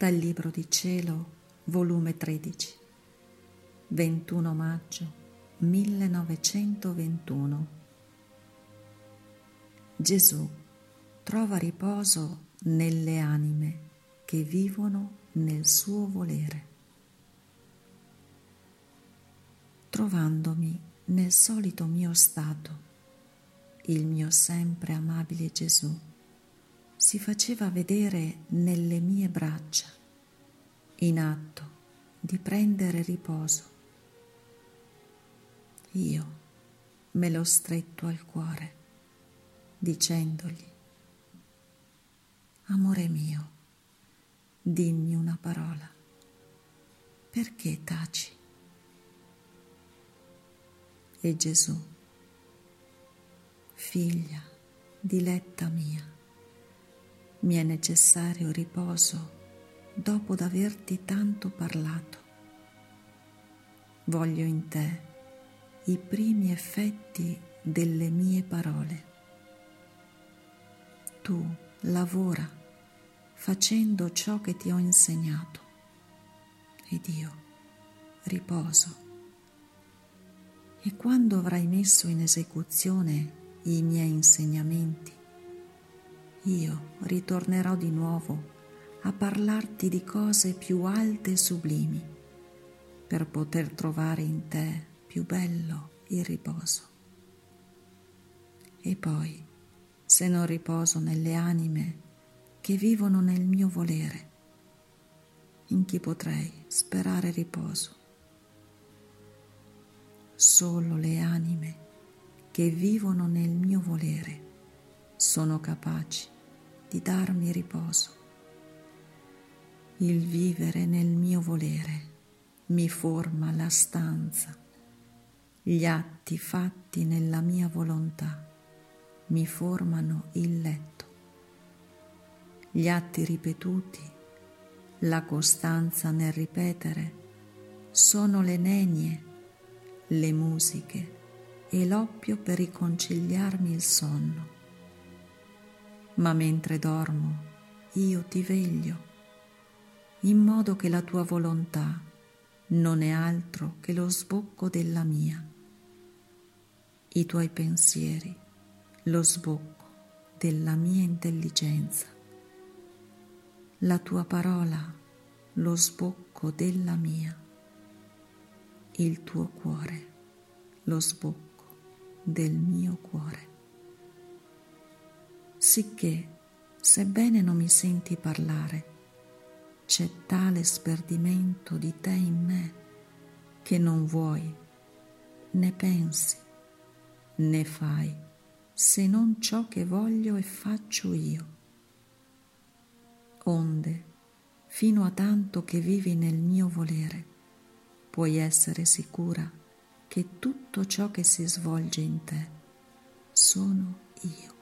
Dal Libro di Cielo, volume 13, 21 maggio 1921. Gesù trova riposo nelle anime che vivono nel suo volere. Trovandomi nel solito mio stato, il mio sempre amabile Gesù si faceva vedere nelle mie braccia, in atto di prendere riposo. Io me l'ho stretto al cuore, dicendogli, Amore mio, dimmi una parola, perché taci? E Gesù, figlia, diletta mia, mi è necessario riposo dopo d'averti tanto parlato. Voglio in te i primi effetti delle mie parole. Tu lavora facendo ciò che ti ho insegnato ed io riposo. E quando avrai messo in esecuzione i miei insegnamenti, io ritornerò di nuovo a parlarti di cose più alte e sublimi per poter trovare in te più bello il riposo. E poi, se non riposo nelle anime che vivono nel mio volere, in chi potrei sperare riposo? Solo le anime che vivono nel mio volere sono capaci di darmi riposo. Il vivere nel mio volere mi forma la stanza, gli atti fatti nella mia volontà mi formano il letto, gli atti ripetuti, la costanza nel ripetere sono le nenie, le musiche e l'oppio per riconciliarmi il sonno ma mentre dormo io ti veglio, in modo che la tua volontà non è altro che lo sbocco della mia, i tuoi pensieri lo sbocco della mia intelligenza, la tua parola lo sbocco della mia, il tuo cuore lo sbocco del mio cuore sicché, sebbene non mi senti parlare, c'è tale sperdimento di te in me che non vuoi, né pensi, né fai, se non ciò che voglio e faccio io. Onde, fino a tanto che vivi nel mio volere, puoi essere sicura che tutto ciò che si svolge in te sono io.